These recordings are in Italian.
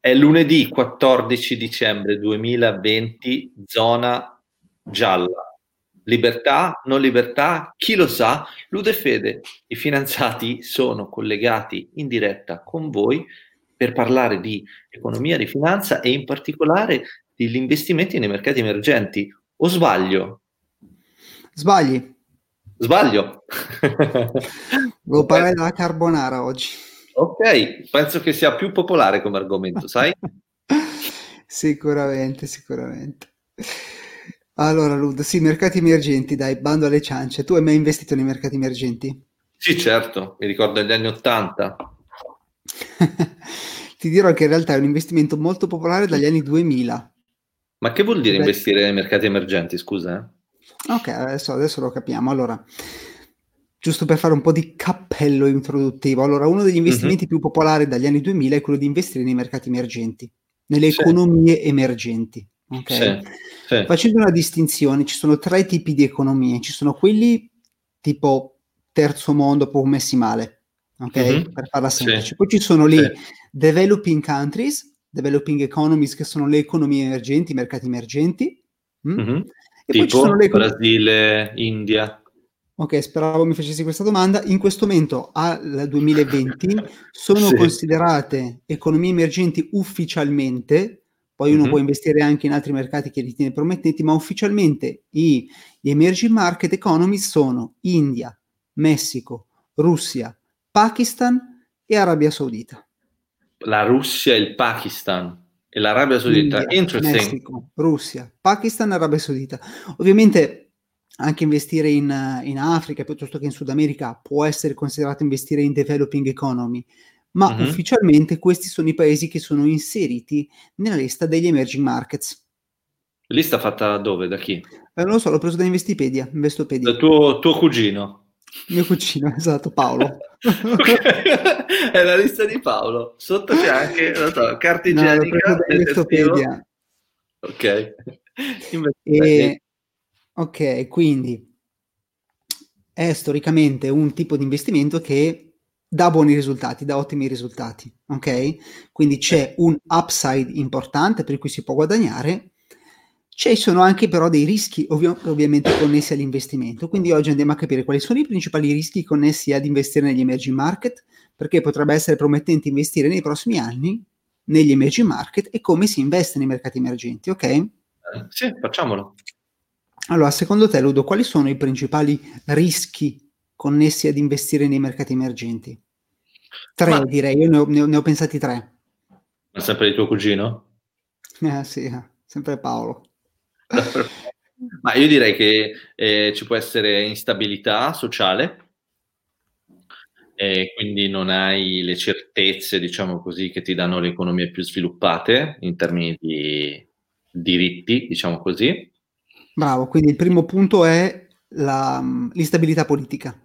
È lunedì 14 dicembre 2020, zona gialla. Libertà, non libertà, chi lo sa? Lude Fede, i finanziati sono collegati in diretta con voi per parlare di economia, di finanza e in particolare degli investimenti nei mercati emergenti. O sbaglio? Sbagli. Sbaglio. Volevo parlare della carbonara oggi. Ok, penso che sia più popolare come argomento, sai? sicuramente, sicuramente. Allora, Lud, sì, mercati emergenti, dai, bando alle ciance. Tu hai mai investito nei mercati emergenti? Sì, certo, mi ricordo negli anni Ottanta. Ti dirò che in realtà è un investimento molto popolare dagli anni 2000. Ma che vuol dire Beh, investire nei mercati emergenti, scusa? Eh? Ok, adesso, adesso lo capiamo. Allora, giusto per fare un po' di cappello introduttivo. Allora, uno degli investimenti mm-hmm. più popolari dagli anni 2000 è quello di investire nei mercati emergenti, nelle sì. economie emergenti. Okay? Sì. Sì. Facendo una distinzione, ci sono tre tipi di economie. Ci sono quelli tipo terzo mondo, proprio messi male, ok? Mm-hmm. Per farla semplice. Poi ci sono le developing countries, developing economies, che sono le economie emergenti, i mercati emergenti. Mm? Mm-hmm. E tipo poi ci sono le Brasile, India. Ok, speravo mi facessi questa domanda. In questo momento, al 2020, sono sì. considerate economie emergenti ufficialmente, poi uno mm-hmm. può investire anche in altri mercati che ritiene promettenti, ma ufficialmente i, gli emerging market economies sono India, Messico, Russia, Pakistan e Arabia Saudita. La Russia e il Pakistan e l'Arabia Saudita. India, Messico, Russia, Pakistan e Arabia Saudita. Ovviamente anche investire in, in, Africa piuttosto che in Sud America può essere considerato investire in developing economy, ma mm-hmm. ufficialmente questi sono i paesi che sono inseriti nella lista degli emerging markets. Lista fatta dove? Da chi? Eh, non lo so, l'ho preso da Investipedia. Investopedia. Da tuo, tuo cugino? Mio cugino, esatto, Paolo. È la lista di Paolo. Sotto c'è anche, non so, carta igienica. No, Investopedia. Ok. E, Ok, quindi è storicamente un tipo di investimento che dà buoni risultati, dà ottimi risultati, ok? Quindi c'è un upside importante per cui si può guadagnare, ci sono anche però dei rischi ovvio, ovviamente connessi all'investimento, quindi oggi andiamo a capire quali sono i principali rischi connessi ad investire negli emerging market, perché potrebbe essere promettente investire nei prossimi anni negli emerging market e come si investe nei mercati emergenti, ok? Sì, facciamolo. Allora, secondo te, Ludo, quali sono i principali rischi connessi ad investire nei mercati emergenti? Tre, Ma... direi, io ne ho, ne, ho, ne ho, pensati tre. Ma sempre di tuo cugino? Eh sì, sempre Paolo. Ma io direi che eh, ci può essere instabilità sociale, e quindi non hai le certezze, diciamo così, che ti danno le economie più sviluppate in termini di diritti, diciamo così. Bravo, quindi il primo punto è la, l'instabilità politica.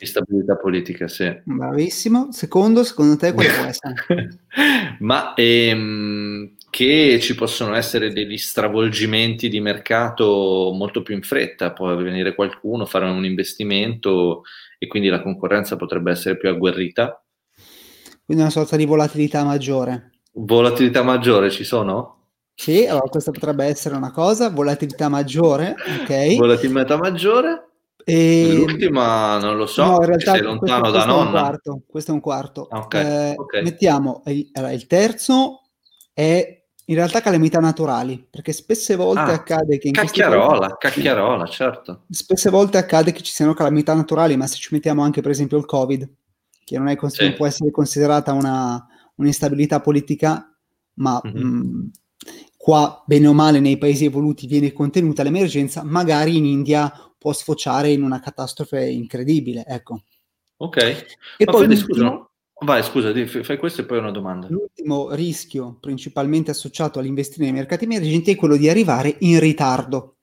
Instabilità politica, sì. Bravissimo. Secondo, secondo te quale può essere? Ma ehm, che ci possono essere degli stravolgimenti di mercato molto più in fretta, può venire qualcuno, fare un investimento e quindi la concorrenza potrebbe essere più agguerrita. Quindi una sorta di volatilità maggiore. Volatilità maggiore ci sono? Sì, allora questa potrebbe essere una cosa, volatilità maggiore, ok? Volatilità maggiore? E... L'ultima non lo so, no, in realtà sei lontano questo, da questo nonna. È quarto, questo è un quarto. Okay, eh, okay. Mettiamo, il, il, terzo è in realtà calamità naturali, perché spesse volte ah, accade che... In cacchiarola, volte, cacchiarola, certo. Spesse volte accade che ci siano calamità naturali, ma se ci mettiamo anche per esempio il Covid, che non, è, sì. non può essere considerata una, un'instabilità politica, ma... Mm-hmm. Mh, qua bene o male nei paesi evoluti viene contenuta l'emergenza, magari in India può sfociare in una catastrofe incredibile, ecco. Ok. E Ma poi scusa, vai, scusa, fai questo e poi una domanda. L'ultimo rischio principalmente associato all'investire nei mercati emergenti è quello di arrivare in ritardo.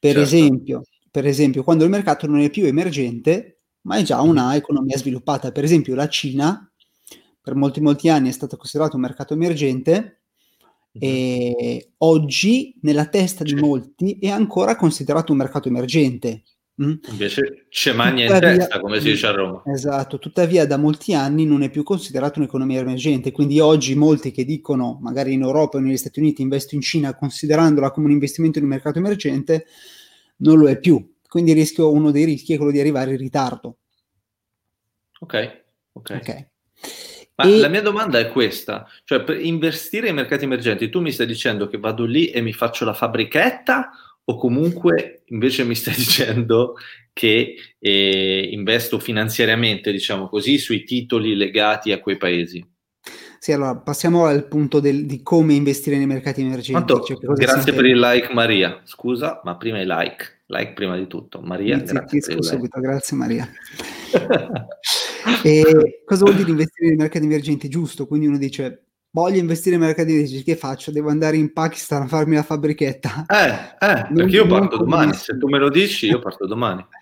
Per, certo. esempio, per esempio, quando il mercato non è più emergente, ma è già una economia sviluppata. Per esempio, la Cina per molti molti anni è stata considerata un mercato emergente, e oggi nella testa di molti è ancora considerato un mercato emergente, Mm? Invece c'è magna in testa, come si dice a Roma. Esatto, tuttavia da molti anni non è più considerato un'economia emergente, quindi oggi molti che dicono, magari in Europa o negli Stati Uniti, investo in Cina considerandola come un investimento in un mercato emergente, non lo è più. Quindi rischio, uno dei rischi è quello di arrivare in ritardo. Ok, ok. okay. Ma e... la mia domanda è questa, cioè per investire in mercati emergenti, tu mi stai dicendo che vado lì e mi faccio la fabbrichetta o comunque invece mi stai dicendo che eh, investo finanziariamente, diciamo così, sui titoli legati a quei paesi? Sì, allora passiamo al punto del, di come investire nei mercati emergenti. Cioè, grazie per il like Maria, scusa, ma prima i like, like prima di tutto. Maria, Mi grazie subito, grazie Maria. e cosa vuol dire investire nei mercati emergenti? Giusto, quindi uno dice voglio investire nei mercati emergenti, che faccio? Devo andare in Pakistan a farmi la fabbrichetta. Eh, eh non, perché io parto domani, se tu me lo dici io parto domani.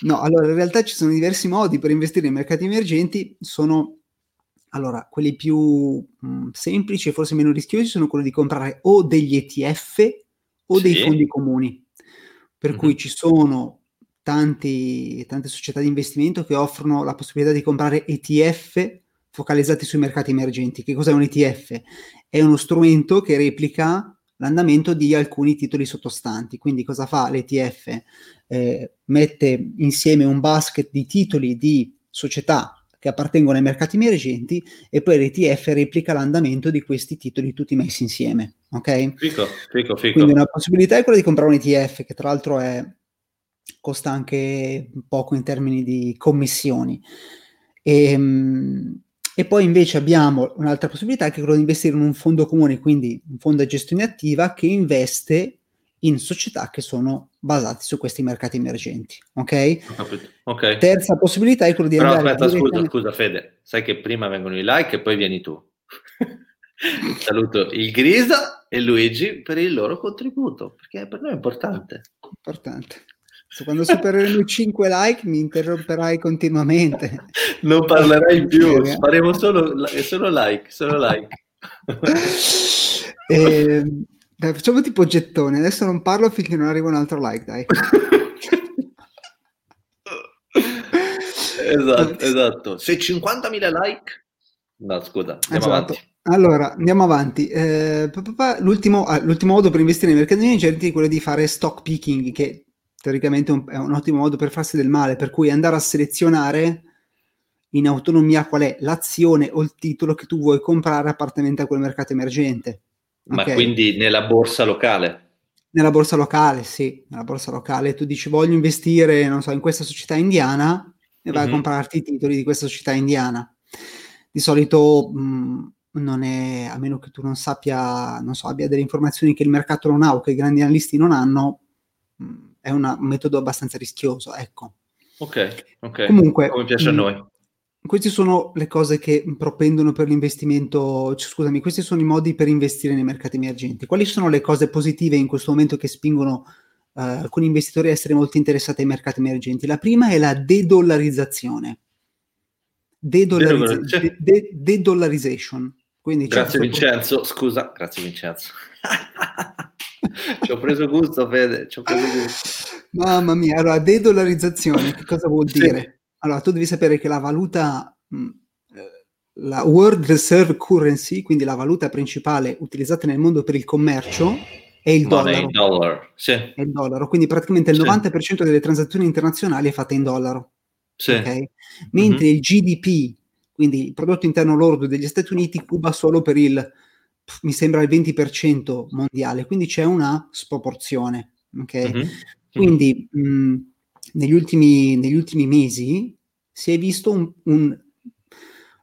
No, allora in realtà ci sono diversi modi per investire nei mercati emergenti, sono allora, quelli più mh, semplici e forse meno rischiosi sono quelli di comprare o degli ETF o sì. dei fondi comuni, per mm-hmm. cui ci sono tanti, tante società di investimento che offrono la possibilità di comprare ETF focalizzati sui mercati emergenti. Che cos'è un ETF? È uno strumento che replica l'andamento di alcuni titoli sottostanti. Quindi cosa fa l'ETF? Eh, mette insieme un basket di titoli di società che appartengono ai mercati emergenti e poi l'ETF replica l'andamento di questi titoli tutti messi insieme. Ok? Fico, fico, fico. Quindi una possibilità è quella di comprare un ETF che tra l'altro è costa anche poco in termini di commissioni. E, ehm, e poi invece abbiamo un'altra possibilità che è quella di investire in un fondo comune, quindi un fondo a gestione attiva che investe in società che sono basate su questi mercati emergenti. Ok? okay. Terza possibilità è quella di Però aspetta, scusa, scusa Fede, sai che prima vengono i like e poi vieni tu. Saluto il Grisa e Luigi per il loro contributo, perché per noi è importante. Importante. Quando supereremo i 5 like mi interromperai continuamente. Non parlerai più, faremo solo, solo like, solo like. e, dai, facciamo tipo gettone, adesso non parlo finché non arriva un altro like, dai. esatto, esatto. Se 50.000 like... No, scusa, andiamo esatto. avanti. Allora, andiamo avanti. Eh, l'ultimo, ah, l'ultimo, modo per investire nei mercati emergenti è quello di fare stock picking, che teoricamente è un, è un ottimo modo per farsi del male, per cui andare a selezionare in autonomia qual è l'azione o il titolo che tu vuoi comprare appartenente a quel mercato emergente. Ma okay. quindi nella borsa locale? Nella borsa locale, sì, nella borsa locale. Tu dici voglio investire, non so, in questa società indiana e vai mm-hmm. a mhm. comprarti i titoli di questa società indiana. Di solito mh, non è, a meno che tu non sappia, non so, abbia delle informazioni che il mercato non ha o che i grandi analisti non hanno, mh, è una, un metodo abbastanza rischioso, ecco. Ok, ok. Comunque, come piace a mm, noi. Queste sono le cose che propendono per l'investimento, cioè, scusami, questi sono i modi per investire nei mercati emergenti. Quali sono le cose positive in questo momento che spingono uh, alcuni investitori a essere molto interessati ai mercati emergenti? La prima è la de-dollarizzazione. De-dollarizza- de- de- de-dollarization. Quindi grazie Vincenzo, scusa, grazie Vincenzo. ci ho preso gusto, Fede, ci ho preso gusto. Mamma mia, allora, de-dollarizzazione, che cosa vuol dire? Sì. Allora, tu devi sapere che la valuta, mh, eh, la World Reserve Currency, quindi la valuta principale utilizzata nel mondo per il commercio, è il dollaro. Dollar. Sì. È il dollaro, quindi praticamente il sì. 90% delle transazioni internazionali è fatta in dollaro. Sì. Okay? Mentre mm-hmm. il GDP, quindi il prodotto interno lordo degli Stati Uniti, cuba solo per il mi sembra il 20% mondiale, quindi c'è una sproporzione. Okay? Mm-hmm. Quindi mh, negli, ultimi, negli, ultimi, mesi si è visto un, un,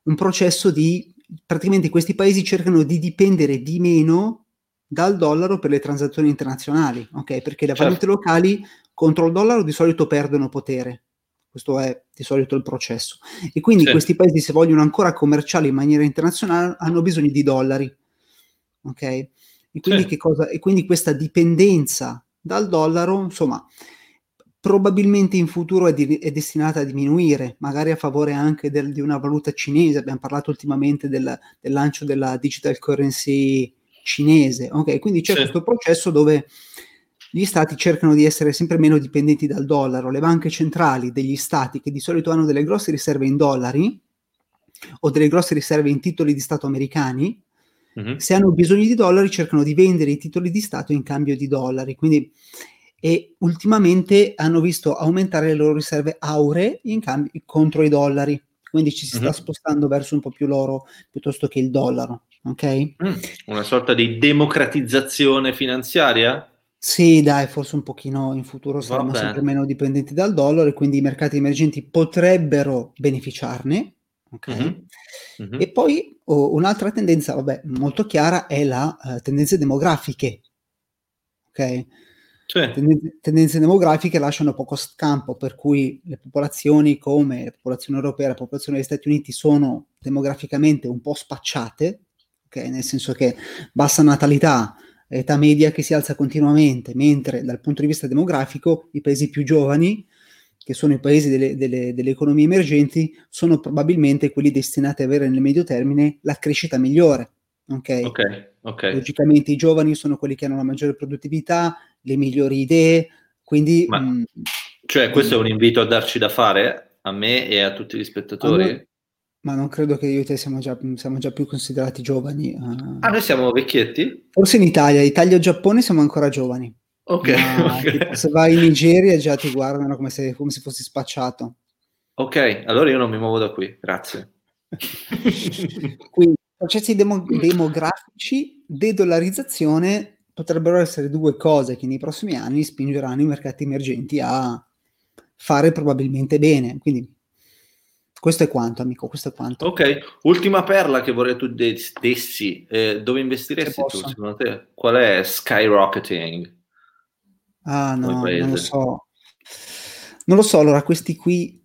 un, processo di praticamente questi paesi cercano di dipendere di meno dal dollaro per le transazioni internazionali, ok? Perché le valute certo. locali contro il dollaro di solito perdono potere. Questo è di solito il processo. E quindi sì. questi paesi, se vogliono ancora commerciare in maniera internazionale, hanno bisogno di dollari ok? E quindi, sì. cosa, e quindi questa dipendenza dal dollaro, insomma, probabilmente in futuro è, di, è, destinata a diminuire, magari a favore anche del, di una valuta cinese. Abbiamo parlato ultimamente del, del, lancio della digital currency cinese, ok? Quindi c'è sì. questo processo dove gli stati cercano di essere sempre meno dipendenti dal dollaro. Le banche centrali degli stati, che di solito hanno delle grosse riserve in dollari o delle grosse riserve in titoli di Stato americani, mm-hmm. se hanno bisogno di dollari cercano di vendere i titoli di Stato in cambio di dollari. Quindi, e ultimamente hanno visto aumentare le loro riserve auree in cambio, contro i dollari. Quindi ci si mm-hmm. sta spostando verso un po' più l'oro piuttosto che il dollaro. Ok? Mm, una sorta di democratizzazione finanziaria? Sì, dai, forse un pochino in futuro saremo sempre meno dipendenti dal dollaro e quindi i mercati emergenti potrebbero beneficiarne. Okay? Mm-hmm. Mm-hmm. E poi oh, un'altra tendenza, vabbè, molto chiara è la uh, tendenze demografiche. Ok? Cioè. Tendenze, tendenze demografiche lasciano poco scampo, per cui le popolazioni come la popolazione europea, la popolazione degli Stati Uniti sono demograficamente un po' spacciate, okay? nel senso che bassa natalità, età media che si alza continuamente, mentre dal punto di vista demografico i paesi più giovani, che sono i paesi delle, delle, delle economie emergenti, sono probabilmente quelli destinati ad avere nel medio termine la crescita migliore. Okay? Okay, okay. Logicamente i giovani sono quelli che hanno la maggiore produttività, le migliori idee, quindi... Ma, mh, mm, cioè questo mh, è un invito a darci da fare a me e a tutti gli spettatori? Ma non credo che io e te siamo già, siamo già più considerati giovani. Uh, ah, noi siamo vecchietti? Forse in Italia, Italia e Giappone siamo ancora giovani. Ok. Ma, okay. se vai in Nigeria già ti guardano come se, come se fossi spacciato. Ok, allora io non mi muovo da qui, grazie. Quindi processi demo- demografici, de-dollarizzazione potrebbero essere due cose che nei prossimi anni spingeranno i mercati emergenti a fare probabilmente bene. Quindi questo è quanto, amico, questo è quanto. Ok, ultima perla che vorrei tu dessi, eh, dove investiresti tu, secondo te? Qual è skyrocketing? Ah, no, non lo so. Non lo so, allora, questi qui...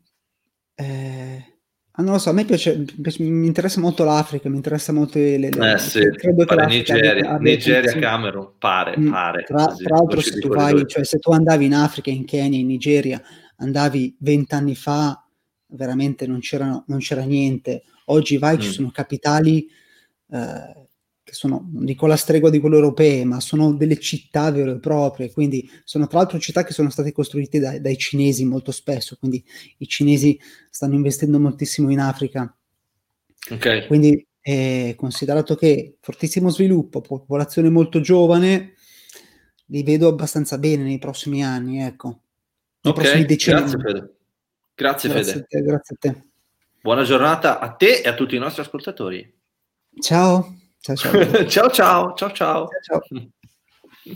Eh, ah, non lo so, a me piace, mi interessa molto l'Africa, mi interessa molto le... le eh sì, credo che Nigeria, abbia, Nigeria Camerun, pare, mm, pare. Tra, tra l'altro se tu vai, cioè se tu andavi in Africa, in Kenya, in Nigeria, andavi vent'anni fa veramente non, non c'era niente. Oggi vai, mm. ci sono capitali eh, che sono, non dico la stregua di quelle europee, ma sono delle città vere e proprie, quindi sono tra l'altro città che sono state costruite dai, dai cinesi molto spesso, quindi i cinesi stanno investendo moltissimo in Africa. Okay. Quindi eh, considerato che fortissimo sviluppo, popolazione molto giovane, li vedo abbastanza bene nei prossimi anni, ecco. Nei ok, prossimi decenni. grazie Fede. Grazie, grazie Fede. A te, grazie a te. Buona giornata a te e a tutti i nostri ascoltatori. Ciao. Ciao ciao. ciao ciao. ciao, ciao. ciao, ciao.